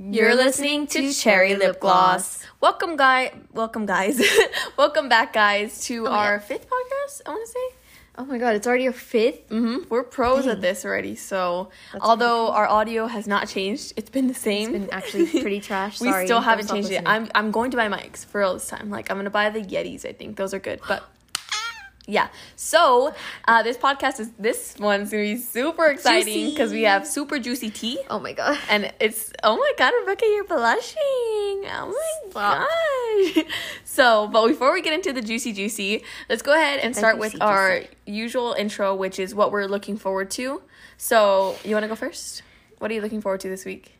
You're listening to Cherry Lip Gloss. Welcome, guy. Welcome, guys. welcome back, guys, to Oh, our fifth podcast. I want to say. Oh my god, it's already a fifth? Mm-hmm. We're pros Dang. at this already. So, That's although our audio has not changed, it's been the same. It's been actually pretty trash. we Sorry, still haven't changed it. I'm I'm going to buy mics for real this time. Like I'm gonna buy the Yetis. I think those are good. But yeah. So uh, this podcast is this one's gonna be super exciting because we have super juicy tea. Oh my god. And it's oh my god, Rebecca, you're blushing. Oh my Stop. gosh. So, but before we get into the juicy juicy, let's go ahead and start with juicy our usual intro, which is what we're looking forward to. So, you want to go first? What are you looking forward to this week?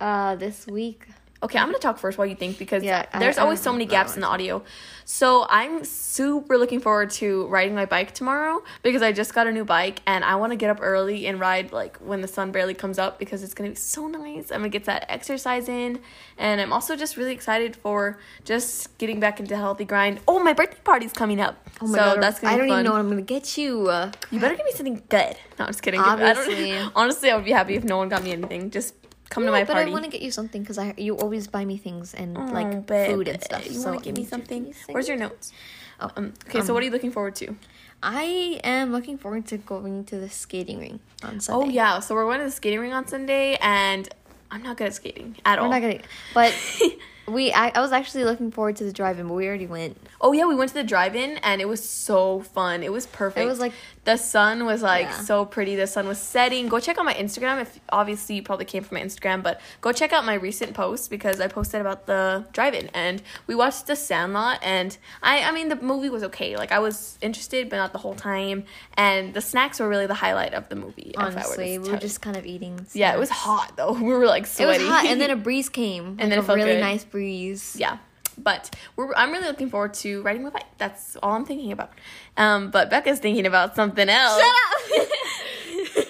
Uh, this week. Okay, I'm gonna talk first while you think because Yeah, there's I always don't so many gaps in the audio. So I'm super looking forward to riding my bike tomorrow because I just got a new bike and I want to get up early and ride like when the sun barely comes up because it's gonna be so nice. I'm gonna get that exercise in, and I'm also just really excited for just getting back into healthy grind. Oh, my birthday party's coming up, Oh my so god. that's gonna I be don't fun. even know what I'm gonna get you. You better give me something good. No, I'm just kidding. I don't- Obviously. honestly, I would be happy if no one got me anything. Just come to no, my but party. I want to get you something because I you always buy me things and Oh, like babe, food and stuff. You so want to give me to something? you Where's your notes? Oh, Um, okay, so um, what are you looking forward to? I am looking forward to going to the skating ring on Sunday. Oh yeah, so we're going to the skating ring on Sunday, and I'm not good at skating at We're all. not gonna, but we. I, I was actually looking forward to the drive-in, but we already went. oh yeah, we went to the drive-in, and it was so fun. It was perfect. It was like the sun was like Yeah. so pretty. The sun was setting. Go check out my Instagram. If obviously you probably came from my Instagram, but go check out my recent post because I posted about the drive-in, and we watched The Sandlot, and I I mean the movie was okay. Like I was interested, but not the whole time. And the snacks were really the highlight of the movie. if I were honestly, we were just kind of eating. Yeah, it was hot though. We were like sweaty. It was hot, and then a breeze came, and then then a really nice breeze. yeah. But we're, I'm really looking forward to riding my bike. That's all I'm thinking about. Um, but Becca's thinking about something else. Shut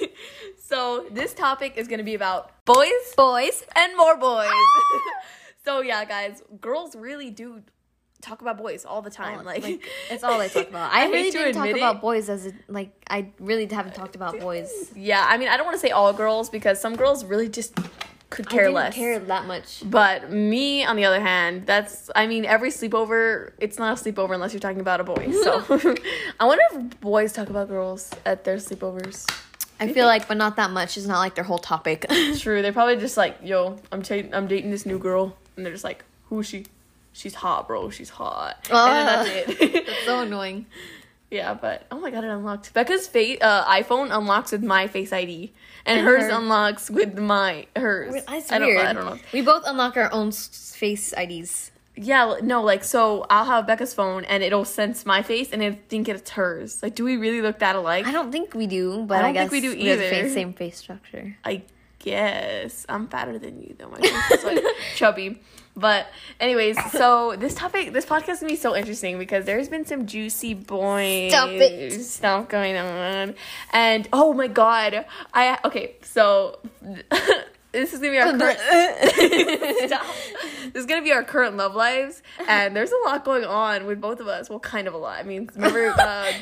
up, so this topic is going to be about boys boys. and more boys. so yeah, guys, girls really do talk about boys all the time. Oh, like, like, it's all I talk about. I, hate really to didn't talk admit about boys as a, like I really haven't talked about boys. Yeah, I mean, I don't want to say all girls because some girls really just could I care didn't less. care that much. But me, on the other hand, that's I mean, every sleepover, it's not a sleepover unless you're talking about a boy. So I wonder if boys talk about girls at their sleepovers. I feel like, but not that much. It's not like their whole topic. True, they're probably just like, yo, I'm ta- I'm dating this new girl, and they're just like, who is she? She's hot, bro. She's hot. and then ah. that's it. That's so annoying. Yeah, but oh my god, it unlocked. Becca's face, uh, iPhone unlocks with my Face ID, and, And hers her- unlocks with my hers. That's I don't, weird. I don't know. We both unlock our own face IDs. Yeah, no, like so I'll have Becca's phone and it'll sense my face and it'll think it's hers. Like, do we really look that alike? I don't think we do, but I I, don't guess think we do have the either. face- same face structure. I guess I'm fatter than you though. My face is like chubby. But anyways, so this topic, this podcast is gonna be so interesting because there's been some juicy boy stuff going on, and oh my god, I okay, so. This is gonna be our current. Stop. This is gonna be our current love lives, and there's a lot going on with both of us. Well, kind of a lot. I mean, remember uh,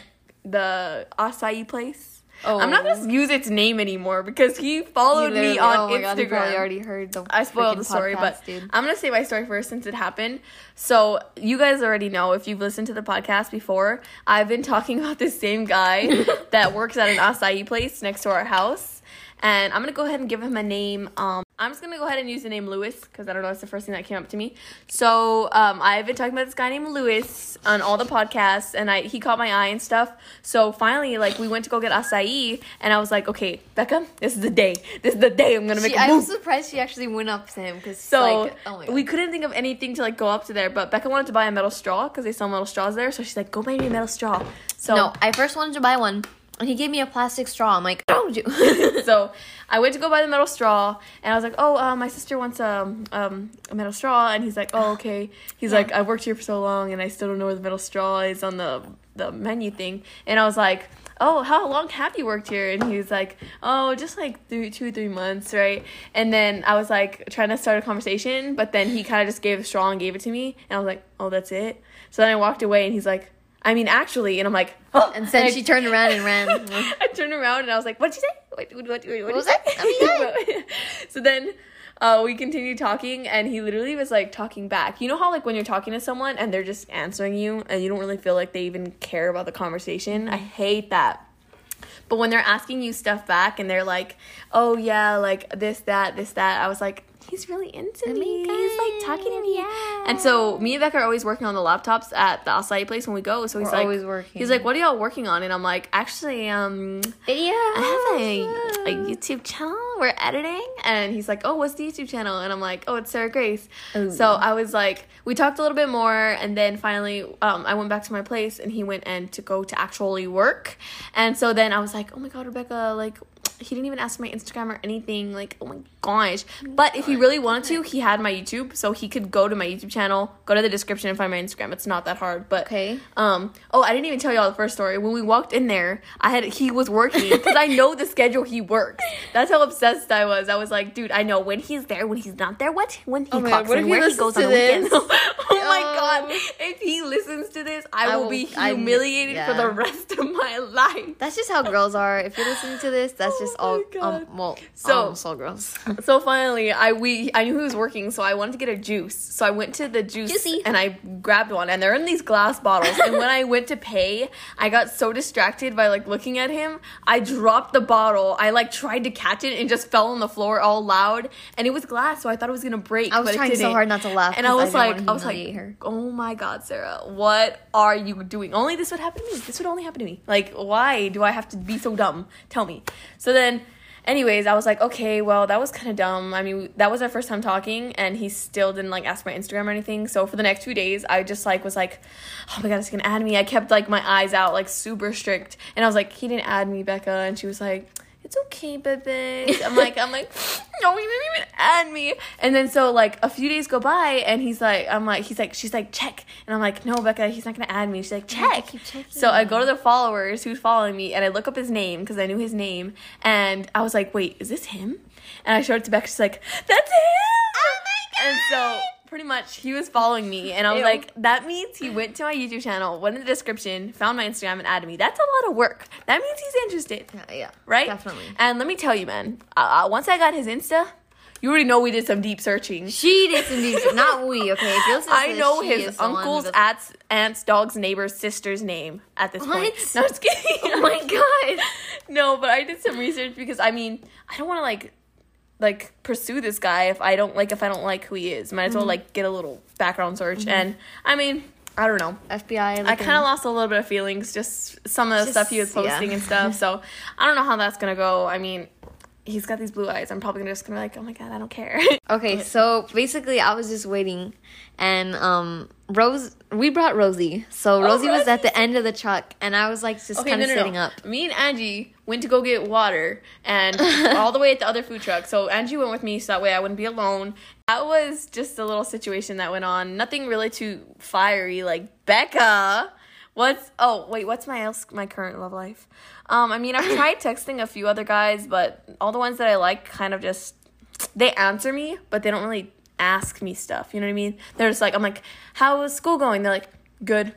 the acai place? I'm not Oh. gonna use its name anymore because he followed me on oh Instagram. God, you probably already heard the. I spoiled the story, podcast, but dude. I'm gonna say my story first since it happened. So you guys already know if you've listened to the podcast before. I've been talking about this same guy that works at an acai place next to our house, and I'm gonna go ahead and give him a name. Um, I'm just gonna go ahead and use the name Lewis because I don't know. It's the first thing that came up to me. So um, I've been talking about this guy named Lewis on all the podcasts, and I he caught my eye and stuff. So finally, like we went to go get acai, and I was like, okay, Becca, this is the day. This is the day I'm gonna make She, a I move. was surprised she actually went up to him because So like, oh we couldn't think of anything to like go up to there, but Becca wanted to buy a metal straw because they sell metal straws there. So she's like, "Go buy me a metal straw." So no, I first wanted to buy one, and he gave me a plastic straw. I'm like, oh, you. so I went to go buy the metal straw, and I was like, "Oh, uh, my sister wants um, um, a metal straw," and he's like, "Oh, okay." He's Yeah. like, I've worked here for so long, and I still don't know where the metal straw is on the the menu thing." And I was like. Oh, how long have you worked here? And he was like, Oh, just like three, two, three months, right? And then I was like trying to start a conversation, but then he kind of just gave the straw and gave it to me, and I was like, Oh, that's it. So then I walked away, and he's like, I mean, actually, and I'm like, oh, and then I- she turned around and ran. I turned around and I was like, "What'd you say? What, what, what, what, What was that? I mean, so then, uh, we continued talking, and he literally was like talking back. You know how like when you're talking to someone and they're just answering you, and you don't really feel like they even care about the conversation. I hate that. But when they're asking you stuff back and they're like, "Oh yeah, like this, that, this, that," I was like, "He's really into me. He's like talking to me." yeah. And so me and Becca are always working on the laptops at the acai place when we go. So he's We're like, always working. He's like, "What are y'all working on?" And I'm like, "Actually, um, Video. I have a, a YouTube channel. We're editing. And he's like, Oh, what's the YouTube channel? And I'm like, Oh, it's Sarah Grace. Ooh. So I was like, we talked a little bit more. And then finally, um, I went back to my place and he went and to go to actually work. And so then I was like, Oh my God, Rebecca, like, he didn't even ask my Instagram or anything. Like, oh my gosh. But if he really wanted to, he had my YouTube. So he could go to my YouTube channel, go to the description and find my Instagram. It's not that hard. But Okay. um. Oh, I didn't even tell y'all the first story. When we walked in there, I had he was working because I know the schedule he works. That's how obsessed I was. I was like, dude, I know when he's there, when he's not there, what when he Oh my God, what in, he where he goes to on the weekends. oh my Oh. god! If he listens to this, I, I will, will- be humiliated for the rest of my life. That's just how girls are. If you're listening to this, that's Oh just my all. God. Um, well, So- almost all girls. So finally, I we I knew he was working, so I wanted to get a juice. So I went to the juice Juicy. and I grabbed one, and they're in these glass bottles. and when I went to pay, I got so distracted by like looking at him, I dropped the bottle. I like tried to catch it and just fell on the floor all loud, and it was glass, so I thought it was gonna break. I was trying so hard not to laugh and I was didn't like, I was like, her. oh my god, Sarah, what are you doing? Only this would happen to me. This would only happen to me. Like, why do I have to be so dumb? Tell me. So then anyways i was like okay well that was kind of dumb. I mean that was our first time talking and he still didn't like ask my instagram or anything. So for the next few days i just like was like oh my god he's gonna add me? I kept like my eyes out like super strict. And i was like he didn't add me becca. And she was like it's okay, baby. I'm like, I'm like, no, he didn't even add me. And then so like a few days go by, and he's like, I'm like, he's like, she's like, check, and I'm like, no, Becca, he's not gonna add me. She's like, check. So I go to the followers who's following me, and I look up his name because I knew his name, and I was like, wait, is this him? And I showed it to Becca. She's like, that's him. Oh my god. And so pretty much he was following me, and I was Ew. like, that means he went to my YouTube channel, went in the description, found my Instagram, and added me. That's a lot of work. That means he's interested Yeah, yeah. right? Definitely. And let me tell you, man. Uh, uh, once I got his Insta, you already know we did some deep searching. She did some deep. searching. Not we. Okay. If you're listening to I this, know his is the one who uncle's, aunts, aunts, dog's, neighbor's, sister's name at this point. No, I'm just kidding. Oh my god. no, but I did some research because I mean, I don't want to like like pursue this guy if I don't like if I don't like who he is. Might as well mm-hmm. like get a little background search. Mm-hmm. And I mean, I don't know. FBI. I kind of lost a little bit of feelings, just some of the Just- stuff he was yeah. posting and stuff. So I don't know how that's gonna go. I mean, he's got these blue eyes. I'm probably gonna just gonna be like, oh my god, I don't care. Okay, so basically, I was just waiting, and um, Rose, we brought Rosie. So Rosie was at the end of the truck, and I was like just okay, kind no, of no, sitting no. up. Me and Angie went to go get water, and all the way at the other food truck. So Angie went with me, so that way I wouldn't be alone. That was just a little situation that went on. Nothing really too fiery. Like Becca. What's oh wait what's my else my current love life? Um, I mean I've tried texting a few other guys, but all the ones that I like kind of just they answer me, but they don't really ask me stuff. You know what I mean? They're just like I'm like, how is school going? They're like, good.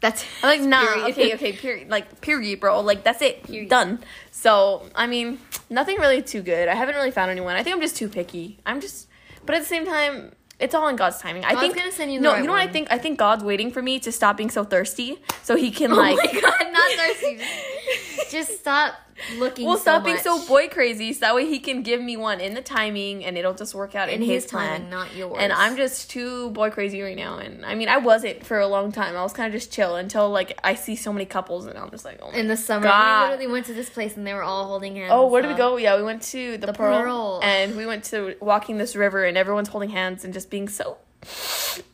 That's I'm like, nah, period. okay, okay, period. Like, period, bro. Like, that's it. Done. So, I mean, nothing really too good. I haven't really found anyone. I think I'm just too picky. I'm just, but at the same time, it's all in God's timing. I God's think gonna send you the no. right you know what I think? I think God's waiting for me to stop being so thirsty, so He can Oh like. my god, not thirsty. Just, stop looking. Well, so stop being much. so boy crazy, so that way he can give me one in the timing, and it'll just work out in, In his, his plan, timing, not yours. And I'm just too boy crazy right now, and I mean, I wasn't for a long time. I was kind of just chill until like I see so many couples, and I'm just like, oh my In the summer, God. we literally went to this place, and they were all holding hands. Oh, where did we go? Yeah, we went to the, The Pearl, Pearl. and we went to walking this river, and everyone's holding hands and just being so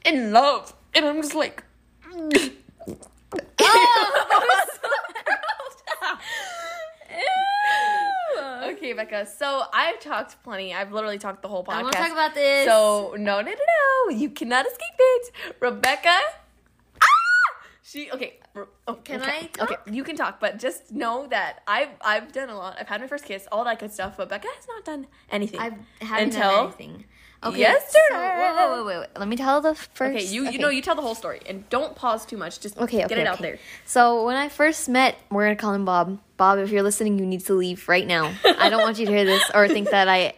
in love, and I'm just like. Oh, okay, Becca. So I've talked plenty. I've literally talked the whole podcast. I want to talk about this. So no, no, no, no. You cannot escape it, Rebecca. Ah! She okay. Oh, Can okay. I Okay, you can talk, but just know that I've I've done a lot. I've had my first kiss, all that good stuff. But Becca has not done anything. I haven't until done anything. Okay, yesterday. So, wait, wait, wait. Let me tell the first. Okay, you you know you tell the whole story and don't pause too much. Just Okay, get okay, it out there. So when I first met, we're gonna call him Bob. Bob, if you're listening, you need to leave right now. I don't want you to hear this or think that I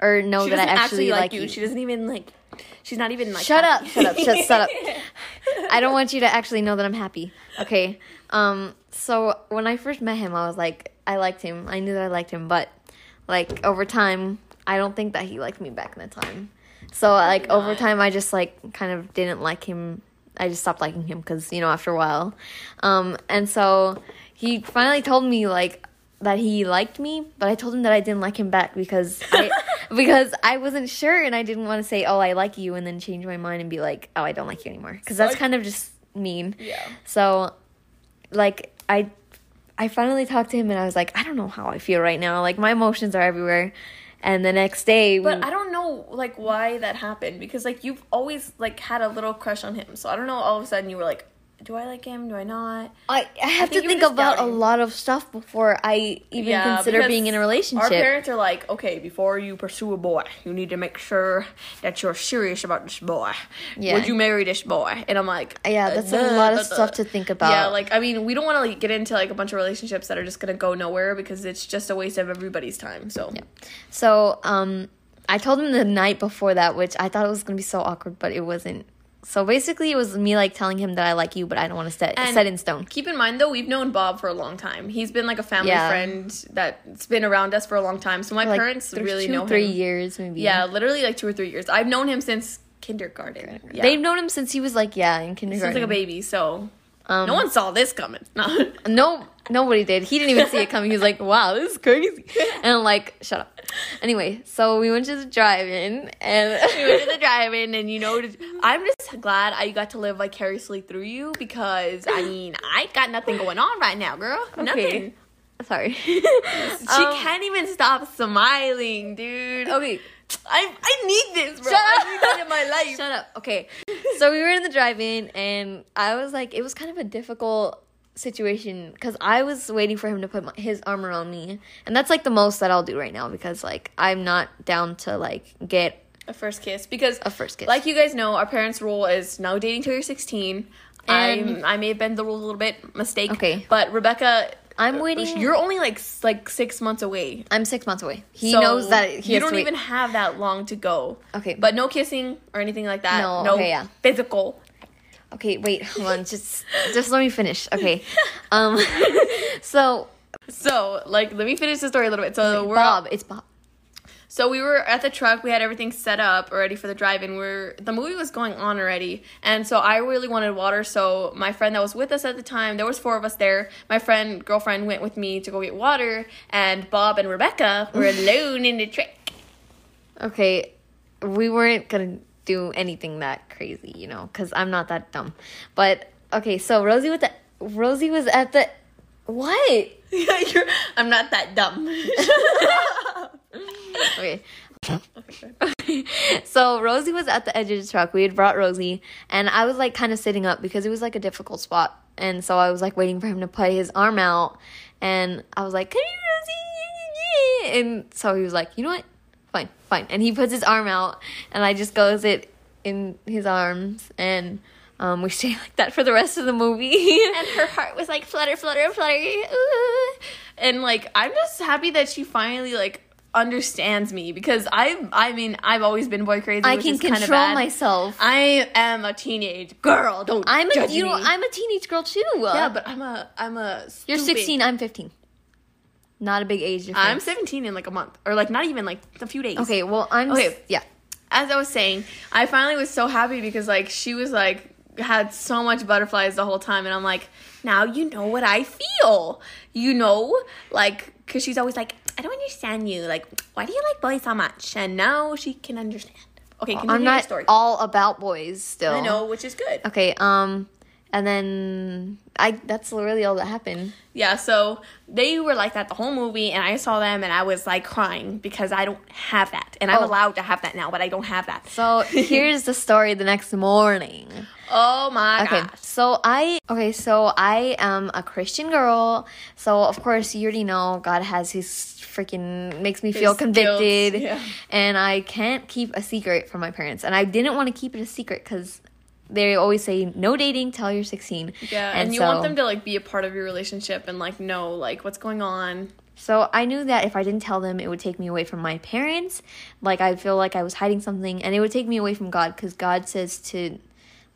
or know She that I doesn't actually, like, you. She doesn't even like. She's not even like. Shut up! Shut up! Shut, shut up! I don't want you to actually know that I'm happy. Okay. Um. So when I first met him, I was like, I liked him. I knew that I liked him, but like over time, I don't think that he liked me back in the time. So like over time, I just like kind of didn't like him. I just stopped liking him because you know after a while, um. And so he finally told me like that he liked me, but I told him that I didn't like him back because I because I wasn't sure and I didn't want to say, "Oh, I like you," and then change my mind and be like, "Oh, I don't like you anymore," because that's kind of just mean. Yeah. So, like I, I finally talked to him and I was like, I don't know how I feel right now. Like my emotions are everywhere. And the next day, we, But I don't know like why that happened because like you've always like had a little crush on him. So I don't know. All of a sudden you were like, do I like him? Do I not? I, I have think to think about doubting. a lot of stuff before I even consider being in a relationship. Our parents are like, okay, before you pursue a boy, you need to make sure that you're serious about this boy. Yeah. Would you marry this boy? And I'm like, Yeah, uh, that's a duh, lot of duh, duh. stuff to think about. Yeah, like I mean, we don't want to like get into like a bunch of relationships that are just gonna go nowhere because it's just a waste of everybody's time. So yeah, So, um, I told him the night before that, which I thought it was gonna be so awkward, but it wasn't. So basically, it was me like telling him that I like you, but I don't want to set And set in stone. Keep in mind though, we've known Bob for a long time. He's been like a family Yeah. friend that's been around us for a long time. So my Like parents really two, know three him. years maybe. Yeah, literally like two or three years. I've known him since kindergarten. Yeah. they've known him since he was like yeah in since kindergarten. like a baby. So Um, no one saw this coming. No. No, nobody did. He didn't even see it coming. He was like, "Wow, this is crazy," and I'm like, "Shut up." Anyway, so we went to the drive-in, and we went to the drive-in, and you know, I'm just glad I got to live vicariously through you because I mean, I got nothing going on right now, girl. Nothing. Sorry. She Um, can't even stop smiling, dude. Okay, I I need this, bro. Shut I up. need that in my life. Shut up. Okay. So we were in the drive-in and I was like it was kind of a difficult situation cuz I was waiting for him to put my, his arm around me. And that's like the most that I'll do right now because like I'm not down to like get A first kiss because a first kiss. like you guys know, our parents' rule is no dating till you're 16. And- I'm, I may have been the rule a little bit mistake. Okay. But Rebecca, I'm waiting uh, You're only like like six months away. I'm 6 months away. He So knows that he you don't even have that long to go. Okay. But no kissing or anything like that. No, No, okay, yeah. physical. Okay, wait, hold on. Just just let me finish. Okay. Um so So like, let me finish the story a little bit. So we're Bob, it's Bob. So we were at the truck. We had everything set up already for the drive-in. We're the movie was going on already, and so I really wanted water. So my friend that was with us at the time, there was four of us there. My friend girlfriend went with me to go get water, and Bob and Rebecca were alone in the truck. Okay, we weren't gonna do anything that crazy, you know, because I'm not that dumb. But okay, so Rosie with the Rosie was at the what? You're, I'm not that dumb. Okay. so Rosie was at the edge of the truck. We had brought Rosie, and I was like kind of sitting up because it was like a difficult spot, and so I was like waiting for him to put his arm out, and I was like, "Come here, Rosie," and so he was like, "You know what? Fine, fine," and he puts his arm out, and I just goes it in his arms, and um, we stay like that for the rest of the movie. and her heart was like flutter, flutter, flutter. ooh. And like, I'm just happy that she finally like understands me because I, I mean, I've always been boy crazy. I which can control bad. myself. I am a teenage girl. Don't I'm a judge you know me. I'm a teenage girl too. yeah, but I'm a I'm a. You're 16, I'm 15. Not a big age difference. I'm 17 in like a month, or like not even like a few days. Okay, well, I'm Okay. yeah. As I was saying, I finally was so happy because like she was like had so much butterflies the whole time, and I'm like, now you know what I feel. You know, like because she's always like, I don't understand you. Like, why do you like boys so much? And now she can understand. Okay, continue I'm your not story. all about boys still. I know, which is good. Okay, um and then I that's really all that happened. Yeah, so they were like that the whole movie, and I saw them, and I was like crying because I don't have that, and I'm Oh. allowed to have that now, but I don't have that. So here's the story the next morning. oh my Okay, god. so I okay, so I am a Christian girl. So of course you already know God has his freaking makes me feel convicted, guilt, yeah. and I can't keep a secret from my parents, and I didn't want to keep it a secret because they always say no dating till you're 16. Yeah, and, you so- want them to like be a part of your relationship and like know like what's going on. So I knew that if I didn't tell them, it would take me away from my parents. Like I feel like I was hiding something, and it would take me away from God because God says to,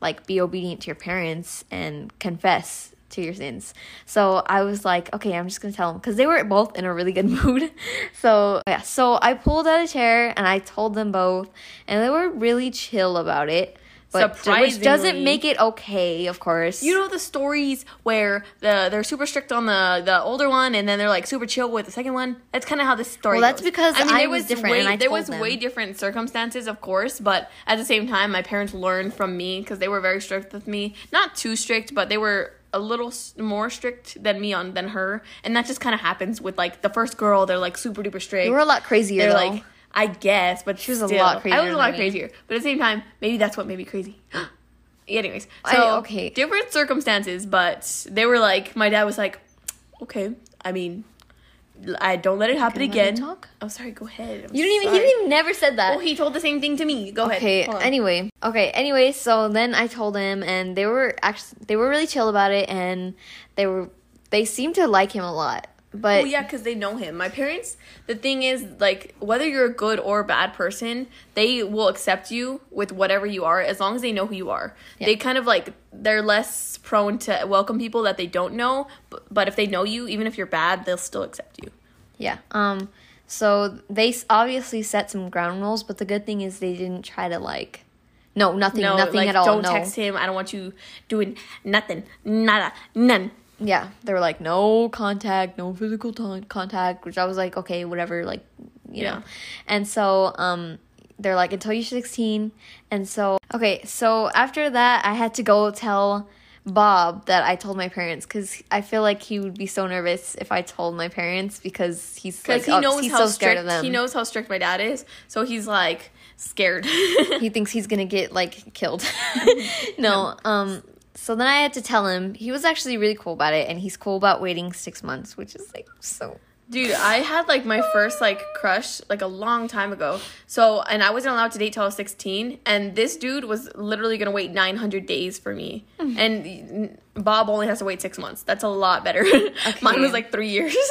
like, be obedient to your parents and confess to your sins. So I was like, okay, I'm just gonna tell them because they were both in a really good mood. so yeah, so I pulled out a chair and I told them both, and they were really chill about it. But which doesn't make it okay, of course. You know the stories where the they're super strict on the the older one, and then they're like super chill with the second one. That's kind of how this story. Well, that's goes. because I there was different Way, I there was them. way different circumstances, of course, but at the same time, my parents learned from me because they were very strict with me. Not too strict, but they were a little more strict than me on than her, and that just kind of happens with like the first girl. They're like super duper strict. you were a lot crazier They're though. like, I guess, but she was a lot crazier I was a lot me. crazier, but at the same time, maybe that's what made me crazy. Anyways, I- so okay. different circumstances, but they were like, my dad was like, okay, I mean, I don't let it happen Can you let me again. talk? Oh, sorry, go ahead. I'm you didn't even. sorry. He didn't even never said that. Oh, he told the same thing to me. Go ahead. Okay. Anyway. Okay. Anyway, so then I told him, and they were actually they were really chill about it, and they were they seemed to like him a lot. But Well, yeah, because they know him. My parents, the thing is, like, whether you're a good or a bad person, they will accept you with whatever you are as long as they know who you are. Yeah. They kind of like, they're less prone to welcome people that they don't know, but, but if they know you, even if you're bad, they'll still accept you. yeah. Um. So they obviously set some ground rules, but the good thing is they didn't try to like. No, nothing, No, nothing like, at all. don't no. text him. I don't want you doing nothing. Nada. None. Yeah, they were like no contact, no physical ton- contact, which I was like, okay, whatever, like, you Yeah. know. And so um they're like until you're 16. And so okay, so after that I had to go tell Bob that I told my parents cuz I feel like he would be so nervous if I told my parents because he's like Because he oh, knows he's how so strict scared of them. he knows how strict my dad is, so he's like scared. he thinks he's gonna get like killed. no, um. So then I had to tell him. He was actually really cool about it, and he's cool about waiting six months, which is like so. Dude, I had like my first like crush like a long time ago. So, and I wasn't allowed to date till I was 16, and this dude was literally to wait 900 days for me. Hmm. And Bob only has to wait 6 months. That's a lot better. Mine was like 3 years.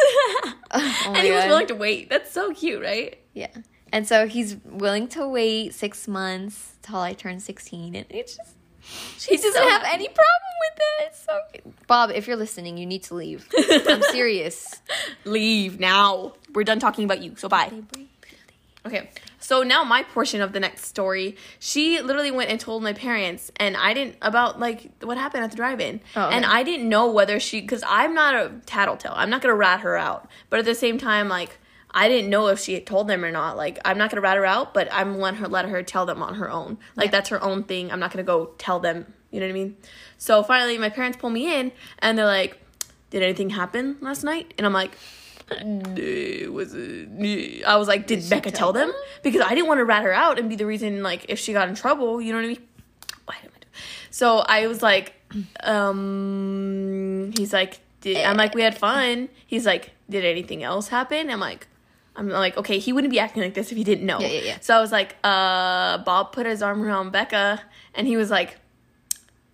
Oh and he was willing to wait. That's so cute, right? Yeah, and so he's willing to wait six months till I turn sixteen, and it's just he doesn't so have happy. any problem with it. It's so good. Bob, if you're listening, you need to leave. I'm serious. Leave now. We're done talking about you. So bye. Okay, so now my portion of the next story. She literally went and told my parents, and I didn't about like what happened at the drive-in, Oh, okay. and I didn't know whether she because I'm not a tattletale. I'm not gonna rat her out, but at the same time, like I didn't know if she had told them or not. Like I'm not gonna rat her out, but I'm let her let her tell them on her own. Like Yeah. that's her own thing. I'm not gonna go tell them. You know what I mean? So finally, my parents pull me in, and they're like, "Did anything happen last night?" And I'm like. "No, was it? I was like, did, she Becca tell them? them? Because I didn't want to rat her out and be the reason, like, if she got in trouble, you know what I mean? Why am I do- So I was like, um, he's like, did, I'm like, we had fun. He's like, did anything else happen? I'm like, I'm like, okay, he wouldn't be acting like this if he didn't know. Yeah, yeah, yeah. So I was like, uh, Bob put his arm around Becca, and he was like,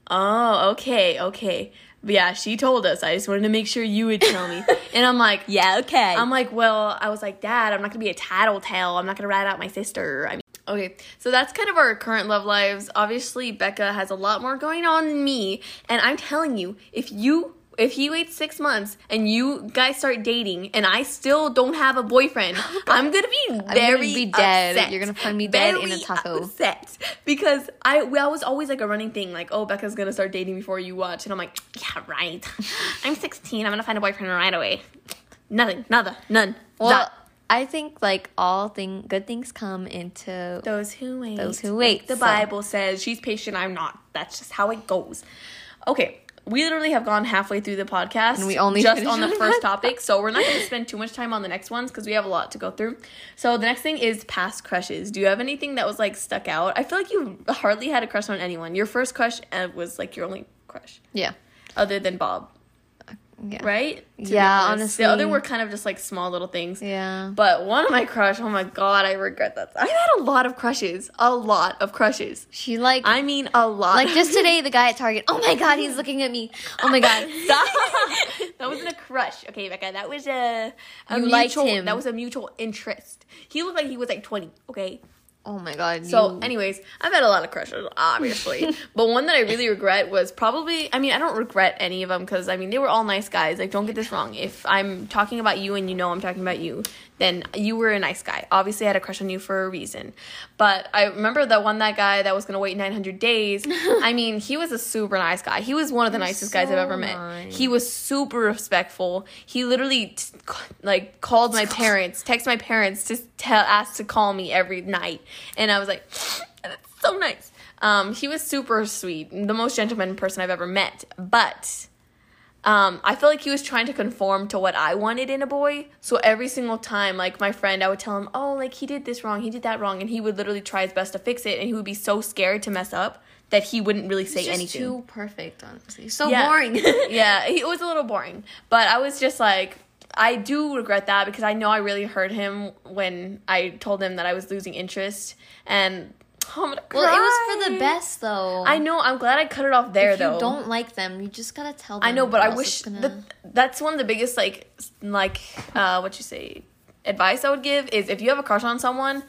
oh, okay, okay. But yeah, she told us. I just wanted to make sure you would tell me. and I'm like, Yeah. Okay. I'm like, well, I was like, Dad, I'm not gonna be a tattletale. I'm not gonna rat out my sister. I mean, okay, so that's kind of our current love lives. Obviously, Becca has a lot more going on than me, and I'm telling you, if you if he waits six months and you guys start dating and I still don't have a boyfriend, I'm gonna be gonna very be dead. upset. You're gonna find me dead in a Very taco. Upset because I well, I was always like a running thing, like oh Becca's gonna start dating before you watch, and I'm like yeah right. I'm 16. I'm gonna find a boyfriend right away. Nothing, nada, none. well. I think like all thing good things come into Those who wait. Those who Like wait, the so- Bible says she's patient, I'm not. That's just how it goes. Okay. We literally have gone halfway through the podcast. And we only just on the first topic, so we're not going to spend too much time on the next ones because we have a lot to go through. So the next thing is past crushes. Do you have anything that was like stuck out? I feel like you hardly had a crush on anyone. Your first crush uh, was like your only crush, yeah. other than Bob. Yeah. right? Yeah, honestly. The other were kind of just like small little things. Yeah. But one of my crush, oh my god, I regret that. I've had a lot of crushes. A lot of crushes. She like I mean a lot. like just today the guy at Target. Oh my god, he's looking at me. Oh my god. That wasn't a crush. Okay, Becca. That was a, a mutual that was a mutual interest. He looked like he was like 20, okay? Oh my god. So, you- anyways, I've had a lot of crushes, obviously. but one that I really regret was probably, I mean, I don't regret any of them because, I mean, they were all nice guys. Like, don't get this wrong. If I'm talking about you and you know I'm talking about you, then you were a nice guy. Obviously, I had a crush on you for a reason. But I remember the one, that guy that was going to wait 900 days. I mean, he was a super nice guy. He was one of the nicest guys I've ever met. nice. He was super respectful. He literally, t- like, called my parents, texted my parents to tell, ask to call me every night. And I was like, that's so nice. Um, he was super sweet, the most gentleman person I've ever met. But um, I feel like he was trying to conform to what I wanted in a boy. So every single time, like my friend, I would tell him, "Oh, like he did this wrong, he did that wrong," and he would literally try his best to fix it, and he would be so scared to mess up that he wouldn't really say just anything. too perfect, honestly. So Yeah. boring. yeah, it was a little boring. But I was just like, I do regret that because I know I really hurt him when I told him that I was losing interest. And oh, well, it was for the best though. I know. I'm glad I cut it off there if though. you don't like them, you just gotta tell them. I know, but I wish gonna- that that's one of the biggest like like uh what you say advice I would give is if you have a crush on someone,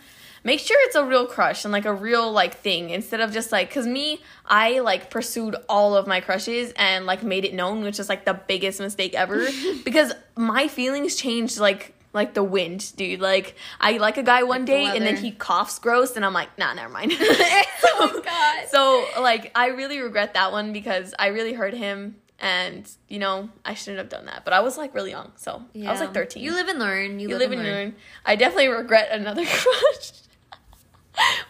make sure it's a real crush and like a real like thing instead of just like cuz me I like pursued all of my crushes and like made it known which is like the biggest mistake ever because my feelings changed like like the wind, dude. Like I like a guy one Like the day and then he coughs gross and I'm like, nah, never mind. Oh my God. So like I really regret that one because I really hurt him and you know I shouldn't have done that. But I was like really young, so I was like thirteen. You live and learn. You, You live and learn. I definitely regret another crush.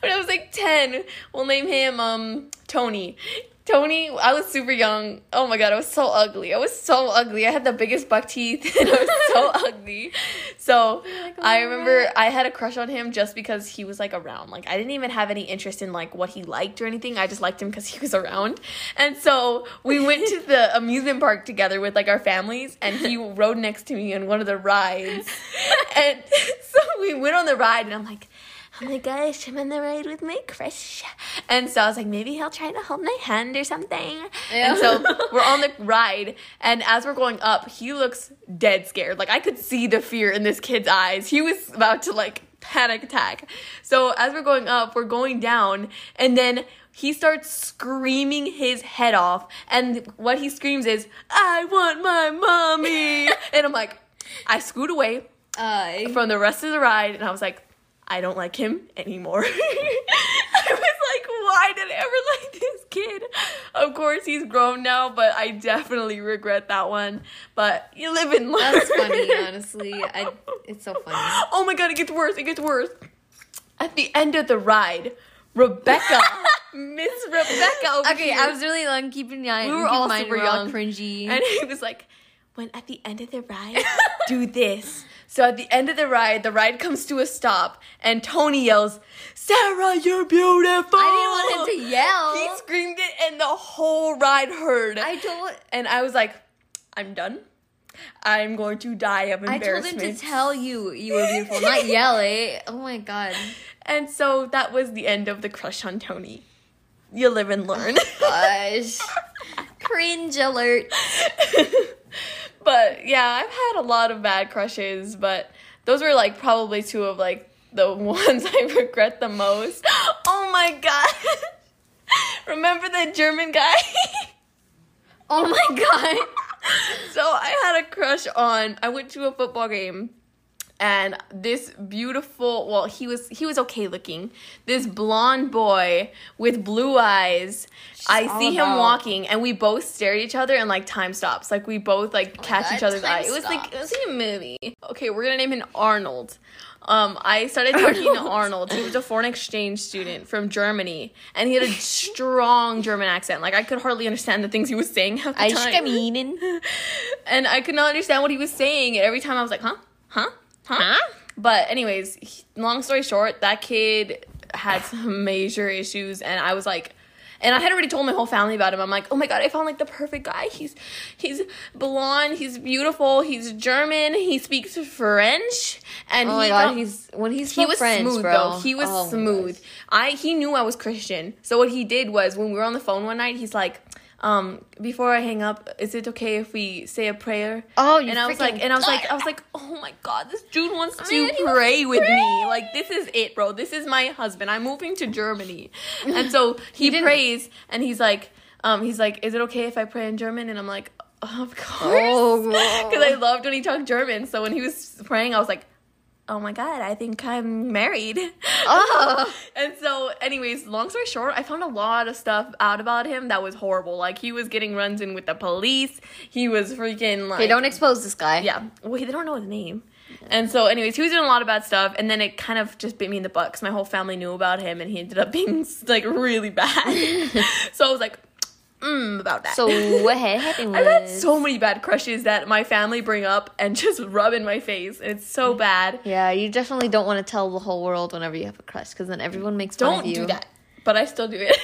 When I was like ten, we'll name him um Tony. Tony, I was super young. Oh my god, I was so ugly. I was so ugly. I had the biggest buck teeth and I was so ugly. So oh I remember I had a crush on him just because he was like around. Like I didn't even have any interest in like what he liked or anything. I just liked him because he was around. And so we went to the amusement park together with like our families, and he rode next to me on one of the rides. and so we went on the ride, and I'm like. Oh my gosh, I'm on the ride with my crush. And so I was like, maybe he'll try to hold my hand or something. Yeah. And so we're on the ride, and as we're going up, he looks dead scared. Like I could see the fear in this kid's eyes. He was about to like panic attack. So as we're going up, we're going down, and then he starts screaming his head off. And what he screams is, I want my mommy. and I'm like, I scoot away Uh, from the rest of the ride, and I was like, I don't like him anymore. I was like, why did I ever like this kid? Of course, he's grown now, but I definitely regret that one. But you live and learn. that's funny. Honestly, I. It's so funny. Oh my god, it gets worse. It gets worse. At the end of the ride, Rebecca, Miss Rebecca. Okay, here, I was really long keeping an eye. We were all super young. cringy. And he was like, when at the end of the ride, do this. So at the end of the ride, the ride comes to a stop, and Tony yells, Sarah, you're beautiful. I didn't want him to yell. He screamed it, and the whole ride heard. I told. and I was like, I'm done. I'm going to die of embarrassment. I told him to tell you you were beautiful, not yell it. Oh my god. And so that was the end of the crush on Tony. You live and learn. Oh gosh. Cringe alert. but yeah, I've had a lot of bad crushes, but those were like probably two of like the ones I regret the most. Oh my god. Remember that German guy? Oh my god. so I had a crush on I went to a football game and this beautiful well he was he was okay looking this blonde boy with blue eyes i all see him about- walking and we both stare at each other and like time stops like we both like catch God, each other's eye it was like it was like a movie okay we're gonna name him arnold um, I started talking to Arnold. Arnold. He was a foreign exchange student from Germany, and he had a strong German accent. Like I could hardly understand the things he was saying half the I time and I could not understand what he was saying. And every time I was like, huh? Huh? Huh? But, anyways, he- long story short, that kid had some major issues. And I was like, and I had already told my whole family about him. I'm like, oh my god, I found like the perfect guy. He's he's blonde, he's beautiful, he's German, he speaks French, and Oh my he god, got- he's when he's he was French, smooth bro. though. He was Oh smooth. I he knew I was Christian. So what he did was when we were on the phone one night, he's like, um, before I hang up, is it okay if we say a prayer? Oh, you and I was like, and I was like, I was like, oh my god, this dude wants to he pray with me. Like this is it, bro. This is my husband. I'm moving to Germany, and so he, didn't- prays, and he's like, um, he's like, is it okay if I pray in German? And I'm like, of course, Oh, because I loved when he talked German. So when he was praying, I was like. Oh my god, I think I'm married. Oh. and so, anyways, long story short, I found a lot of stuff out about him that was horrible. Like he was getting runs in with the police. He was freaking like Okay, don't expose this guy. yeah. Wait, they don't know his name. And so, anyways, he was doing a lot of bad stuff, and then it kind of just bit me in the butt because my whole family knew about him, and he ended up being like really bad. so I was like, mm, about that. So what had happened I've had so many bad crushes that my family bring up and just rub in my face, and it's so bad. Yeah, you definitely don't want to tell the whole world whenever you have a crush, because then everyone makes fun Don't of you. do that. But I still do it.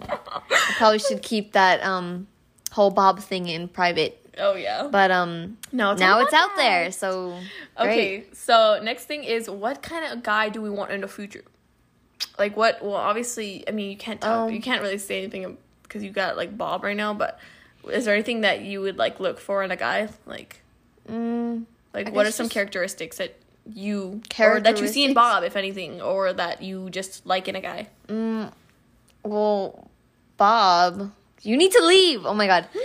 I Probably should keep that um whole Bob thing in private. oh yeah. But um No, it's now it's out there, so Okay, great. so next thing is what kind of guy do we want in the future? Like what? Well, obviously, I mean, you can't talk, Um, you can't really say anything because you got like Bob right now. But is there anything that you would like look for in a guy? Like, Mm, like I what are some characteristics that you or that you see in Bob, if anything, or that you just like in a guy? mm, well, Bob, you need to leave. Oh my god.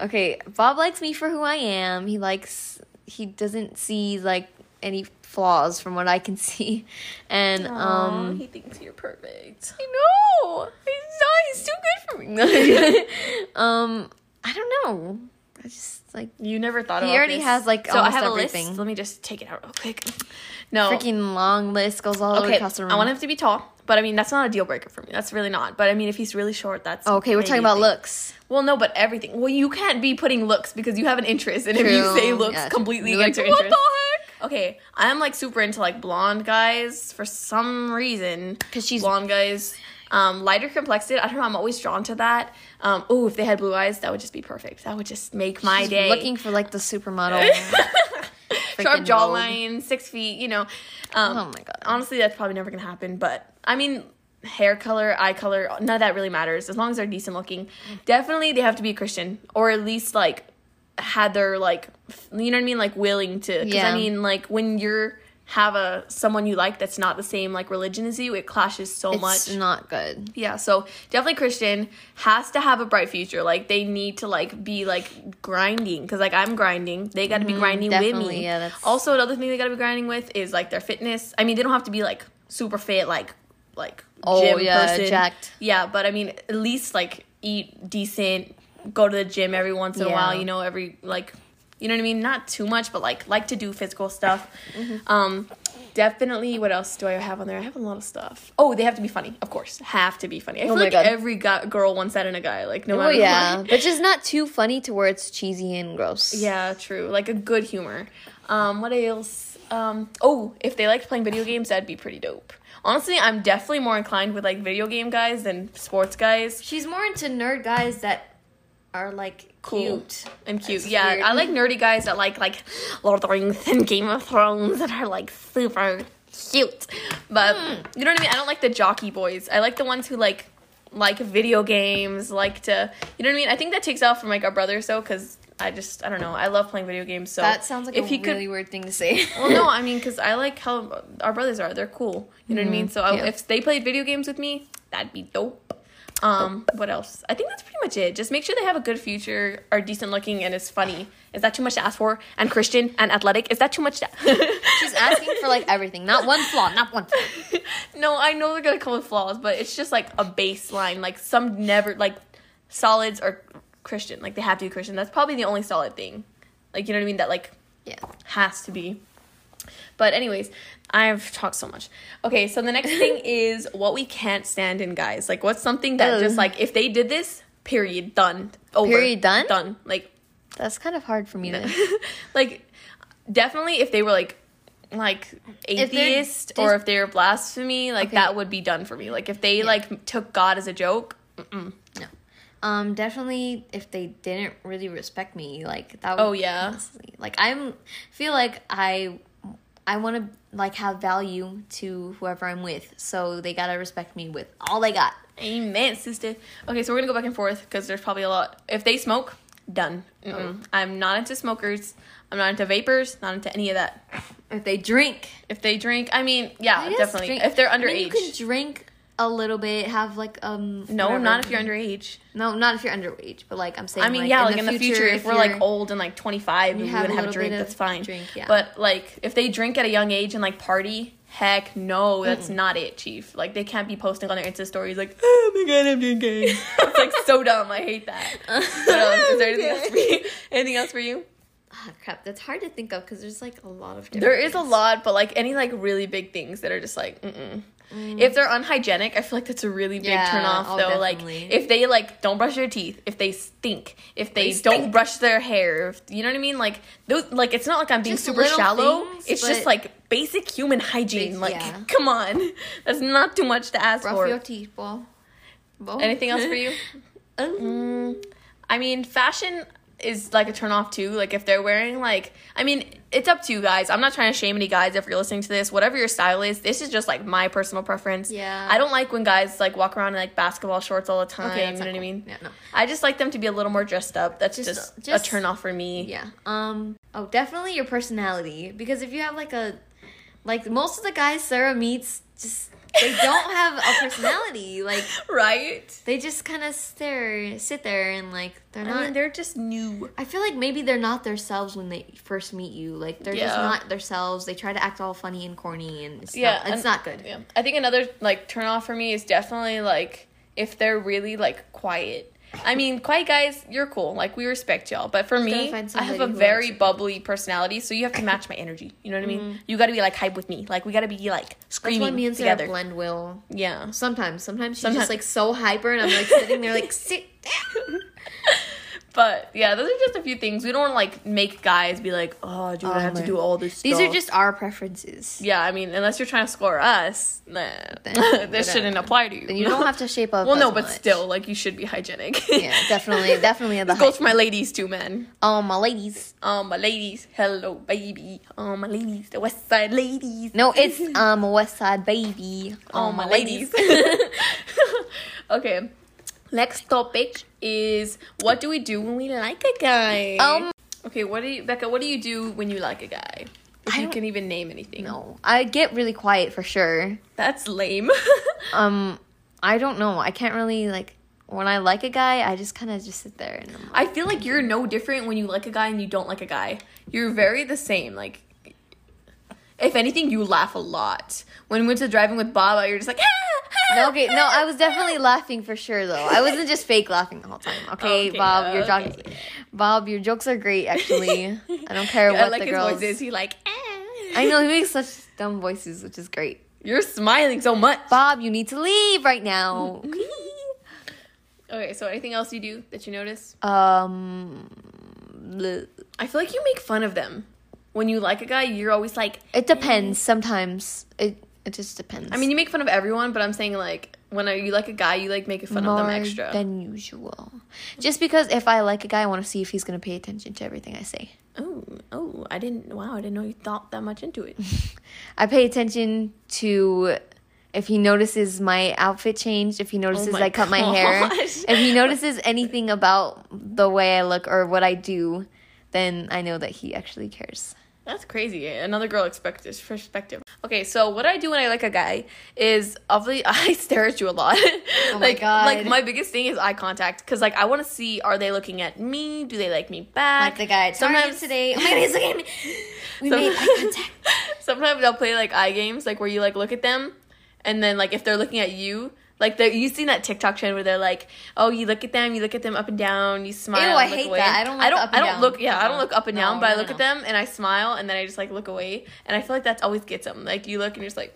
Okay, Bob likes me for who I am. He likes he doesn't see like any flaws from what I can see. And um he thinks you're perfect. I know. He's not. He's too good for me. um I don't know. I just like You never thought He already this. has, like, so I have everything. a list. Let me just take it out real quick. No, freaking long list goes all the way across the room. I want him to be tall, but I mean that's not a deal breaker for me. That's really not. But I mean if he's really short, that's Okay, we're talking about thing. looks. Well, no, but everything. Well, you can't be putting looks because you have an interest, and if you say looks Yeah, completely against like, your "What interest. Okay, I'm like super into like blonde guys for some reason. Because she's- blonde guys. Um, lighter complexed. I don't know. I'm always drawn to that. Um, oh, if they had blue eyes, that would just be perfect. That would just make my She's day. Looking for like the supermodel. Sharp jawline, six feet. You know. Um, Oh my God. Honestly, that's probably never gonna happen. But I mean, hair color, eye color, none of that really matters as long as they're decent looking. Definitely, they have to be Christian or at least like had their like, you know what I mean, like willing to. Because I mean, like when you're have a someone you like that's not the same like religion as you, it clashes so It's much. not good. Yeah, so definitely Christian has to have a bright future. Like they need to like be like grinding because like I'm grinding. They got to be grinding with Mm-hmm. me. yeah, that's- Also, another thing they got to be grinding with is like their fitness. I mean, they don't have to be like super fit, like like Oh, gym yeah, person. jacked. Yeah, but I mean, at least like eat decent, go to the gym every once in a while. You know, every like, you know what I mean. Not too much, but like like to do physical stuff. Mm-hmm. Um, definitely. What else do I have on there? I have a lot of stuff. Oh, they have to be funny, of course. Have to be funny. I feel Oh my like God. every guy, girl wants that in a guy. Like no Oh matter. yeah, what. but just not too funny to where it's cheesy and gross. Yeah, true. Like a good humor. Um, what else? Um, oh, if they liked playing video games, that'd be pretty dope. Honestly, I'm definitely more inclined with like video game guys than sports guys. She's more into nerd guys that are like Cool. cute. and cute. That's yeah, weird. I like nerdy guys that like like Lord of the Rings and Game of Thrones that are like super cute. But Hmm. you know what I mean? I don't like the jockey boys. I like the ones who like like video games, like to you know what I mean? I think that takes off from like our brothers so because I just I don't know. I love playing video games. So That sounds like if a he could really weird thing to say. well, no, I mean, because I like how our brothers are. They're cool. You know what I mean? So I, yeah. if they played video games with me, that'd be dope. Um, what else? I think that's pretty much it. Just make sure they have a good future, are decent looking, and is funny. Is that too much to ask for? And Christian and athletic? Is that too much to? She's asking for like everything, not one flaw, not one. Flaw. no, I know they're gonna come with flaws, but it's just like a baseline. Like some never like solids are Christian. Like they have to be Christian. That's probably the only solid thing. Like you know what I mean? That like Yeah. has to be. But anyways, I've talked so much. Okay, so the next thing is what we can't stand in guys. Like what's something that Ugh. just like if they did this, period, done, over, Period, done? done. Like That's kind of hard for me to. like definitely if they were like like atheist dis- or if they were blasphemy, like Okay. that would be done for me. Like if they like took God as a joke, Mm-mm. Um, definitely if they didn't really respect me, like that. Would Oh, yeah. constantly- Like I'm feel like I, I want to like have value to whoever I'm with, so they gotta respect me with all they got. Amen, sister. Okay, so we're gonna go back and forth because there's probably a lot. If they smoke, done. Mm-mm. I'm not into smokers. I'm not into vapors. Not into any of that. If they drink, If they drink, I mean, yeah, I definitely. drink- if they're I mean, underage, you can drink a little bit, have like um. no, whatever. not if you're underage. No, not if you're underage, but like I'm saying. I mean, like, yeah, like in the future, if, we're like old and like 25 and we have a wouldn't have a drink, that's fine. drink, yeah. But like, if they drink at a young age and like party, heck no, that's not it, chief. Like, they can't be posting on their Insta stories like, oh my god, I'm drinking. it's like so dumb. I hate that. What else? Is there anything else for you? Anything else for you? Ah, crap, that's hard to think of because there's like a lot of different. There is a lot, but like any like really big things that are just like, mm-mm. If they're unhygienic, I feel like that's a really big Mm. Yeah, turn off. oh, though, definitely. like if they like don't brush their teeth, if they stink, if they, They don't brush their hair, if, you know what I mean? Like those, like it's not like I'm being Just super shallow. things, it's just like basic human hygiene. Like, yeah. come on, that's not too much to ask for. Brush for. your teeth. Ball. Anything else for you? Um, Mm, I mean, fashion is like a turn off too. Like if they're wearing like, I mean, it's up to you guys. I'm not trying to shame any guys if you're listening to this. Whatever your style is, this is just like my personal preference. Yeah. I don't like when guys like walk around in like basketball shorts all the time. Okay, you know not what I mean? Yeah, no. I just like them to be a little more dressed up. That's Just- just, just- a turn off for me. Yeah. Um. Oh, definitely your personality. Because if you have like a, like most of the guys Sarah meets, just they don't have a personality. Like Right? they just kind of stare, sit there, and like they're I not. mean, they're just new. I feel like maybe they're not themselves when they first meet you. Like they're just not themselves. They try to act all funny and corny, and it's Yeah, not, it's and- not good. Yeah. I think another like turn off for me is definitely like if they're really like quiet. I mean, quiet guys, you're cool. Like we respect y'all. But for me, I have a very bubbly personality, so you have to match my energy. You know what I Mm-hmm. mean? You got to be like hype with me. Like we got to be like That's screaming why me and Sarah together. blend well. yeah. Sometimes, sometimes she's Sometimes- just like so hyper, and I'm like sitting there like sit down. But yeah, those are just a few things. We don't want to like make guys be like, "Oh, dude, I Oh have to do all this." Stuff? These are just our preferences. Yeah, I mean, unless you're trying to score us, nah, Then- this shouldn't apply to you. Then you don't have to shape up. well, no, but much. still, like you should be hygienic. yeah, definitely, definitely This goes for my ladies too, man. Oh, my ladies. Um, my ladies, hello, baby. Um, my ladies, the West Side ladies. No, it's um a West Side baby. Oh, my ladies. okay, next topic is what do we do when we like a guy? Um, okay, what do you, Becca? What do you do when you like a guy? If I you can even name anything. no, I get really quiet for sure. that's lame. Um, I don't know. I can't really like when I like a guy. I just kind of just sit there and like, I feel like you're no different when you like a guy and you don't like a guy. You're very the same. Like, if anything, you laugh a lot. When we went to driving with Baba, you're just like, ah, No, okay, no, I was definitely laughing for sure though. I wasn't just fake laughing the whole time. Okay, Okay, Bob, your okay. jokes, Bob, your jokes are great. Actually, I don't care I what like the girls. voices. He like, ah. I know he makes such dumb voices, which is great. You're smiling so much. Bob, you need to leave right now. okay, so anything else you do that you notice? Um, bleh. I feel like you make fun of them. When you like a guy, you're always like, it depends. Sometimes it it just depends. I mean, you make fun of everyone, but I'm saying like when you like a guy, you like make fun of them more extra. than usual. Just because if I like a guy, I want to see if he's gonna pay attention to everything I say. oh, oh, I didn't. Wow, I didn't know you thought that much into it. I pay attention to if he notices my outfit change, if he oh notices Oh I cut my hair, if he notices anything about the way I look or what I do, then I know that he actually cares. That's crazy. Another girl expect this perspective. Okay, so what I do when I like a guy is obviously I stare at you a lot. Oh my like, God. Like my biggest thing is eye contact because like I want to see are they looking at me? Do they like me back? Like the guy at Sometimes- today. Oh my god, he's looking at me. We Some- made eye contact. Sometimes I'll play like eye games, like where you like look at them, and then like if they're looking at you, like the you've seen that TikTok trend where they're like, oh, you look at them, you look at them up and down, you smile. Ew, I hate away. that. I don't I look don't. up and I don't down. look. Yeah, I don't look up and No, down, but I look no. at them and I smile, and then I just like look away, and I feel like that always gets them. Like you look and you're just like,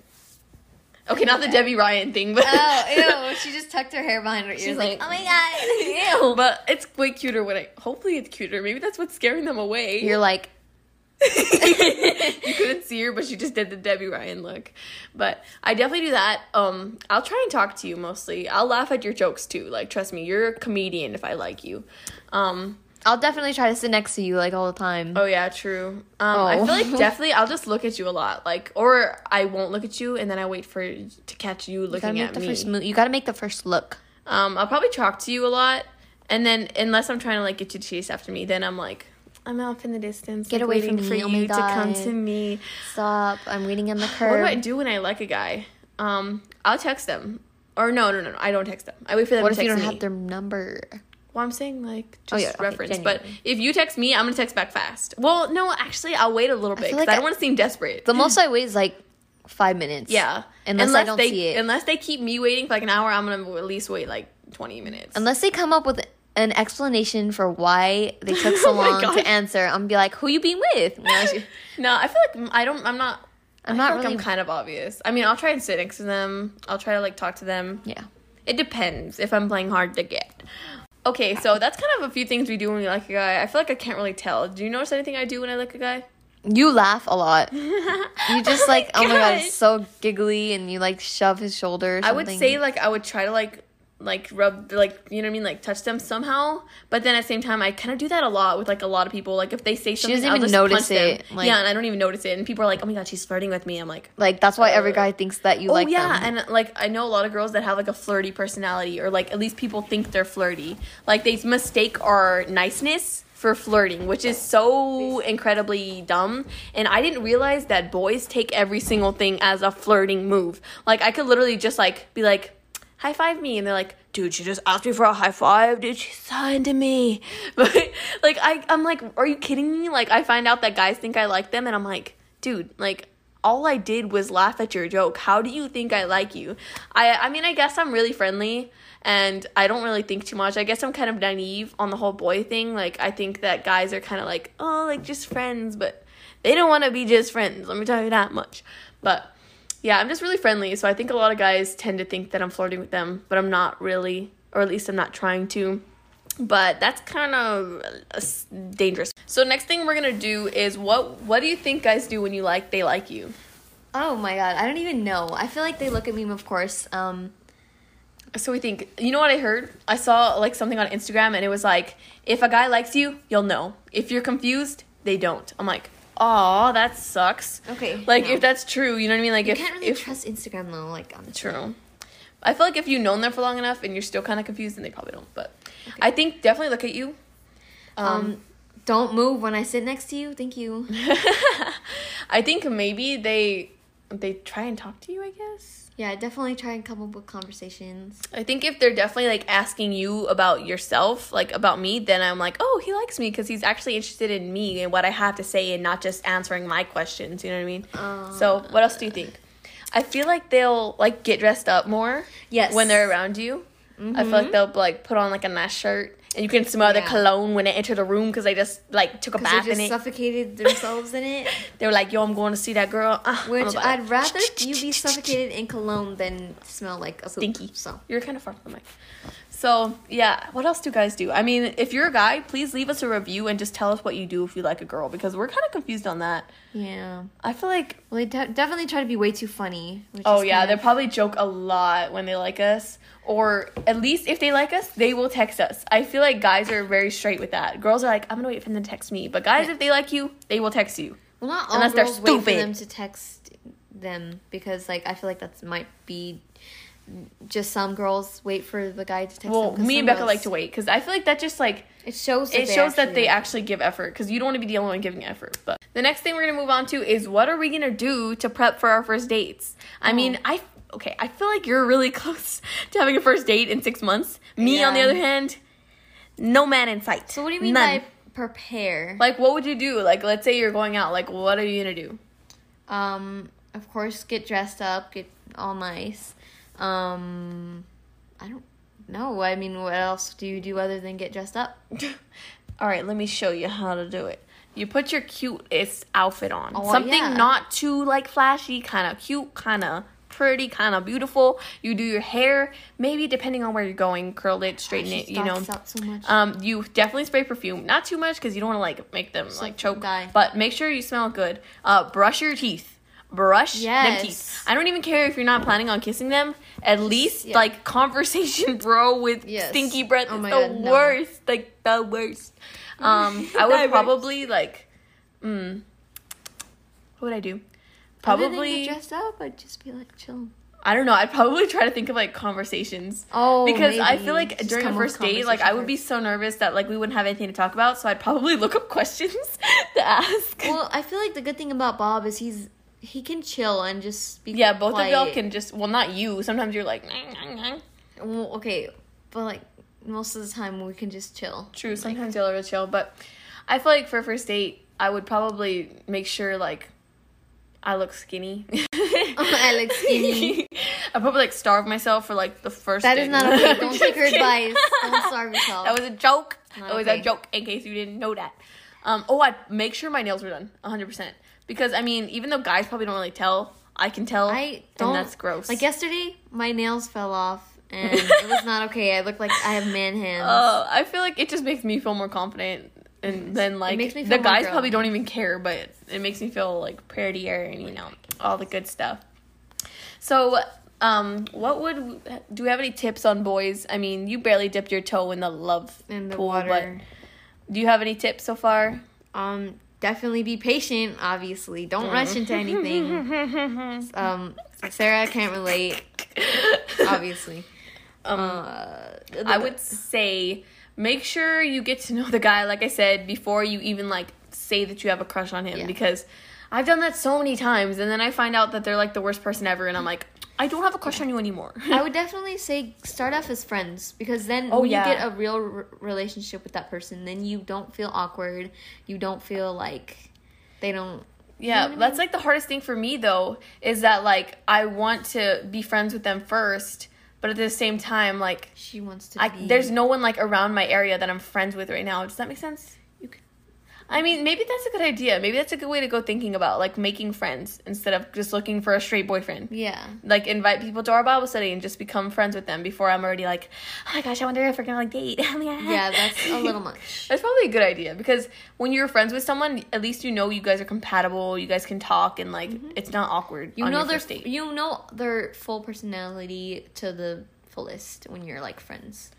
okay, not the Debby Ryan thing, but Oh, ew. She just tucked her hair behind her ears She's like, like, oh my god. Ew. But it's way cuter when I. Hopefully, it's cuter. Maybe that's what's scaring them away. You're like, you couldn't see her, but she just did the Debby Ryan look. But I definitely do that. Um, I'll try and talk to you mostly. I'll laugh at your jokes too. Like, trust me, you're a comedian if I like you. Um, I'll definitely try to sit next to you like all the time. oh yeah, true. Um, I Oh. feel like definitely I'll just look at you a lot, like, or I won't look at you, and then I wait for to catch you you looking make at me. first. You gotta make the first look. Um, I'll probably talk to you a lot, and then unless I'm trying to like get you to chase after me, then I'm like, I'm off in the distance, Get like, away from for me. Oh my you to come to me. Stop! I'm waiting on the curb. What do I do when I like a guy? Um, I'll text them, or no, no, no, no, I don't text them. I wait for them What to if you don't me. have their number? Well, I'm saying like just Oh, yeah, okay, reference. But if you text me, I'm gonna text back fast. Well, no, actually, I'll wait a little bit because like I don't want to seem desperate. The most I wait is like five minutes. yeah, Unless, I don't they see it. unless they keep me waiting for like an hour, I'm gonna at least wait like 20 minutes. Unless they come up with an explanation for why they took so Oh long gosh. to answer, I'm gonna be like, "Who you being with?" You know, she- no, I feel like I don't. I'm not. I'm not feel like really. I'm kind of obvious. I mean, I'll try and sit next to them. I'll try to like talk to them. yeah. It depends if I'm playing hard to get. Okay, so that's kind of a few things we do when we like a guy. I feel like I can't really tell. Do you notice anything I do when I like a guy? You laugh a lot. You just oh like, oh my god, it's so giggly, and you like shove his shoulder. I would say like I would try to like like rub like you know what I mean like touch them somehow, but then at the same time I kind of do that a lot with like a lot of people. Like if they say something, doesn't I'll even just notice it, like- yeah, and I don't even notice it, and people are like, "Oh my god, she's flirting with me." I'm like, like that's why every Uh, guy thinks that you oh like yeah, them. and like I know a lot of girls that have like a flirty personality, or like at least people think they're flirty. Like they mistake our niceness for flirting, which is so incredibly dumb. And I didn't realize that boys take every single thing as a flirting move. Like I could literally just like be like, high five me, and they're like, dude, she just asked me for a high five, dude, she's so into me. But like I, I'm like, are you kidding me? Like I find out that guys think I like them, and I'm like, dude, like all I did was laugh at your joke. How do you think I like you? I I mean, I guess I'm really friendly and I don't really think too much. I guess I'm kind of naive on the whole boy thing. Like I think that guys are kind of like, "Oh, like just friends," but they don't want to be just friends. Let me tell you that much. But yeah, I'm just really friendly, so I think a lot of guys tend to think that I'm flirting with them, but I'm not really, or at least I'm not trying to. But that's kind of dangerous. So next thing we're gonna do is what what do you think guys do when you like they like you? oh my god, I don't even know. I feel like they look at me, of course. Um, So we think, you know what I heard? I saw like something on Instagram and it was like, if a guy likes you, you'll know. If you're confused, they don't. I'm like, oh, that sucks. Okay, Like no. if that's true, you know what I mean? Like you if can't really if trust Instagram though. Like, on the true. I feel like if you've known them for long enough and you're still kind of confused, then they probably don't. But I think definitely look at you. Um, Um, don't move when I sit next to you. Thank you. I think maybe they they try and talk to you. I guess. Yeah, definitely try and come up with conversations. I think if they're definitely like asking you about yourself, like about me, then I'm like, oh, he likes me because he's actually interested in me and what I have to say and not just answering my questions. You know what I mean? Uh, so, what else do you think? I feel like they'll like get dressed up more Yes. when they're around you. I feel like they'll like put on like a nice shirt you can smell the cologne when they enter the room because they just like took a bath they in just it. suffocated themselves in it. they were like, yo, I'm going to see that girl. Ah, I'm Which I'd rather you be suffocated in cologne than smell like a. Stinky. So You're kind of far from the mic. So, yeah, what else do guys do? I mean, if you're a guy, please leave us a review and just tell us what you do if you like a girl because we're kind of confused on that. yeah, I feel like, well, they de- definitely try to be way too funny. Which oh, yeah, kind they probably joke a lot when they like us. Or at least if they like us, they will text us. I feel like guys are very straight with that. Girls are like, I'm gonna wait for them to text me. But guys, Yeah. if they like you, they will text you. well, not all unless they're girls wait for them to text them because, like, I feel like that might be just some girls wait for the guy to text Well, them. 'cause me and Becca girls- like to wait because I feel like that just like It shows. That it they shows that actually they actually give effort because you don't want to be the only one giving effort. But the next thing we're gonna move on to is what are we gonna do to prep for our first dates? I Oh. mean, I okay, I feel like you're really close to having a first date in six months. Me, on the other hand, no man in sight. So what do you mean None. by prepare? like? What would you do? Like, let's say you're going out. Like, what are you gonna do? Um, of course, get dressed up, get all nice. Um, I don't know. I mean, what else do you do other than get dressed up? All right, let me show you how to do it. You put your cutest outfit on. Oh, Something yeah. not too like flashy, kind of cute, kind of pretty kind of beautiful. You do your hair, maybe depending on where you're going, curl it, straighten it, you know. Out so much. Um, you definitely spray perfume, not too much because you don't want to like make them like choke. die. But make sure you smell good. Uh, brush your teeth. Brush Yes. them teeth. I don't even care if you're not planning on kissing them. At least Yeah. like conversation, bro, with Yes. stinky breath Oh is the God, no. worst. Like the worst. Um, I would probably like, mm, what would I do? Probably. get dressed up, I'd just be like chill. I don't know. I'd probably try to think of like conversations. Oh, because I feel like Just during a come up with first date, like I would be so nervous that like we wouldn't have anything to talk about. So I'd probably look up questions to ask. Well, I feel like the good thing about Bob is he's he can chill and just be yeah, both of y'all can just. Well, not you. Sometimes you're like. "Nah, nah, nah." Well, okay, but like most of the time we can just chill. True. Sometimes y'all are chill, but I feel like for a first date, I would probably make sure like I look skinny. I look skinny. I probably like starve myself for like the first. That is not okay. Don't take her advice. Don't starve yourself. That was a joke. Not That was okay. a joke. In case you didn't know that. Um. Oh, I make sure my nails were done. hundred percent. Because I mean, even though guys probably don't really tell, I can tell. I don't. And that's gross. Like yesterday, my nails fell off, and it was not okay. I look like I have man hands. Uh, I feel like it just makes me feel more confident, and then like the guys probably don't even care, but it makes me feel like prettier and you know all the good stuff. So, um, what would do? we have any tips on boys? I mean, you barely dipped your toe in the love in the pool, water. but do you have any tips so far? Um, definitely be patient. Obviously, don't rush into anything. um, Sarah can't relate. Obviously. Um, Uh, I would say make sure you get to know the guy, like I said, before you even like say that you have a crush on him Yeah. because I've done that so many times and then I find out that they're like the worst person ever and I'm like, I don't have a crush on you anymore. I would definitely say start off as friends because then Oh, when yeah. you get a real r- relationship with that person, then you don't feel awkward. You don't feel like they don't. yeah, know what I that's like the hardest thing for me though is that like I want to be friends with them first, but at the same time like She wants to. I, be, there's no one like around my area that I'm friends with right now. Does that make sense? I mean, maybe that's a good idea. Maybe that's a good way to go thinking about like making friends instead of just looking for a straight boyfriend. Yeah. Like invite people to our Bible study and just become friends with them before I'm already like, oh my gosh, I wonder if we're gonna like date. Yeah, that's a little much. That's probably a good idea because when you're friends with someone, at least you know you guys are compatible. You guys can talk and like it's not awkward. Mm-hmm. You know their you know their full personality to the fullest when you're like friends.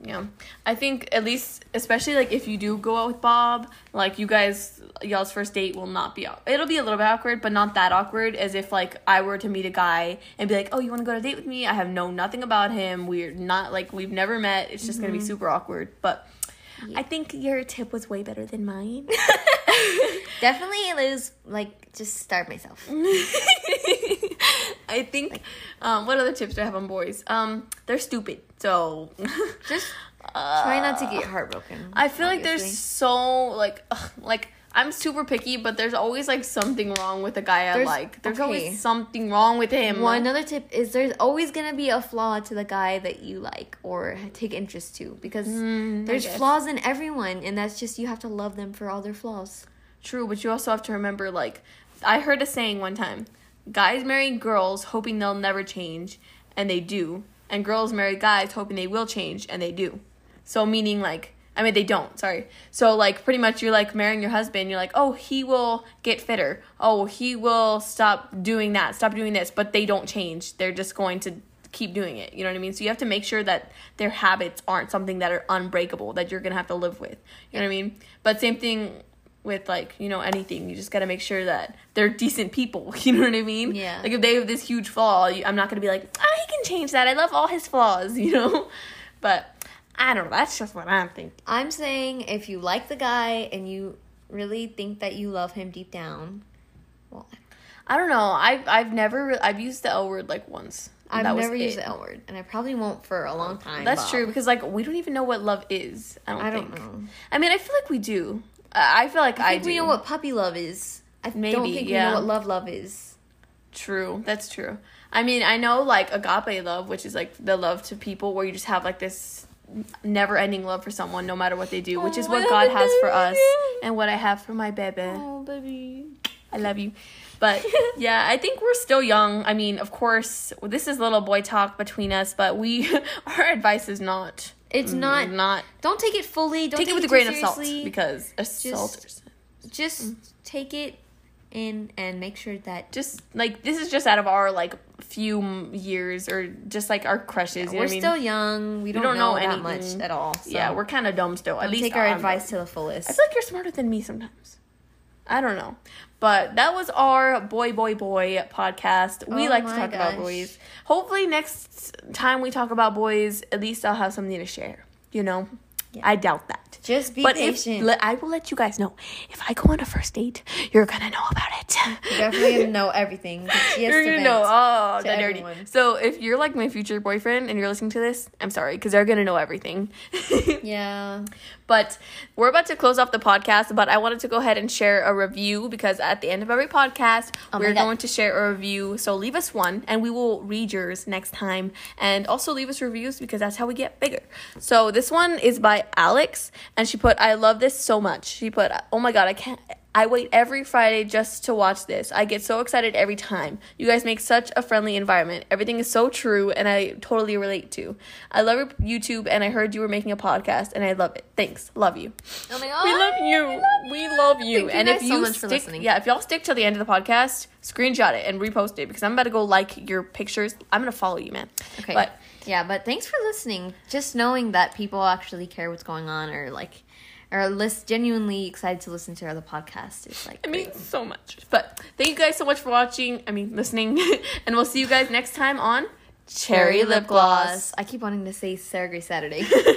Yeah. I think at least especially like if you do go out with Bob, like you guys y'all's first date will not be it'll be a little bit awkward, but not that awkward as if like I were to meet a guy and be like, "Oh, you want to go on a date with me?" I have known nothing about him. We're not like we've never met. It's just going to be mm-hmm. super awkward. But I think your tip was way better than mine. Definitely lose like just start myself. I think um what other tips do I have on boys? Um they're stupid. So Just try not to get heartbroken. I feel like there's obviously. so like ugh, like I'm super picky, but there's always like something wrong with the guy I like. There's okay. always something wrong with him. Well, another tip is there's always gonna be a flaw to the guy that you like or take interest to because Mm, there's flaws in everyone, and that's just you have to love them for all their flaws. True, but you also have to remember like I heard a saying one time. Guys marry girls hoping they'll never change, and they do. And girls marry guys hoping they will change, and they do. So meaning like I mean they don't, sorry. So like pretty much you're like marrying your husband, you're like, "Oh, he will get fitter. Oh, he will stop doing that, stop doing this." But they don't change. They're just going to keep doing it. You know what I mean? So you have to make sure that their habits aren't something that are unbreakable that you're going to have to live with. You know what I mean? But same thing with like you know anything you just got to make sure that they're decent people you know what i mean Yeah. like if they have this huge flaw i'm not gonna be like ah he can change that i love all his flaws you know but i don't know that's just what i'm thinking I'm saying if you like the guy and you really think that you love him deep down, well, i don't know i've i've never i've used the l word like once I've never used it. the L word, and I probably won't for a long time. that's Bob. true because like we don't even know what love is i don't, I don't think know. i mean i feel like we do i I feel like i, I think do we know what puppy love is. I Maybe, don't think we yeah. know what love love is. True, that's true. I mean, I know like agape love, which is like the love to people where you just have like this never ending love for someone no matter what they do, which is Oh, what God has for us and what I have for my baby. Oh, baby. I love you. But yeah, I think we're still young. I mean, of course, this is little boy talk between us, but we our advice is not. It's mm, not. not. Don't take it fully. Don't Take it with a grain of salt because a salt. just mm. take it in and make sure that Just like this is just out of our like few years or just like our crushes. you we're I mean? still young. We don't, don't know, know that much at all. So yeah, we're kind of dumb still. At don't least take our I'm advice to the fullest. I feel like you're smarter than me sometimes. I don't know. But that was our boy, boy, boy podcast. We Oh like to talk about boys. Hopefully, next time we talk about boys, at least I'll have something to share. You know? I doubt that. Just be but patient. if le- I will let you guys know if I go on a first date, you're gonna know about it. You're definitely gonna know everything. You're to gonna know. Oh, dirty. everyone. So if you're like my future boyfriend and you're listening to this, I'm sorry because they're gonna know everything. Yeah. But we're about to close off the podcast, but I wanted to go ahead and share a review because at the end of every podcast, Oh we're going to share a review. So leave us one and we will read yours next time. And also leave us reviews because that's how we get bigger. So this one is by Alex and she put, I love this so much. She put, oh my God, I can't. I wait every Friday just to watch this. I get so excited every time. You guys make such a friendly environment. Everything is so true and I totally relate to. I love YouTube and I heard you were making a podcast and I love it. Thanks. Love you. Oh my god. We love you. We love you. Thank you and guys if so you much for stick, listening. yeah, if y'all stick till the end of the podcast, screenshot it and repost it because I'm about to go like your pictures. I'm gonna follow you, man. Okay. But yeah, but thanks for listening. Just knowing that people actually care what's going on or like or list genuinely excited to listen to our other podcast is like it great. means so much. But thank you guys so much for watching. I mean, listening, and we'll see you guys next time on Cherry Lip Gloss. I keep wanting to say Grace Saturday.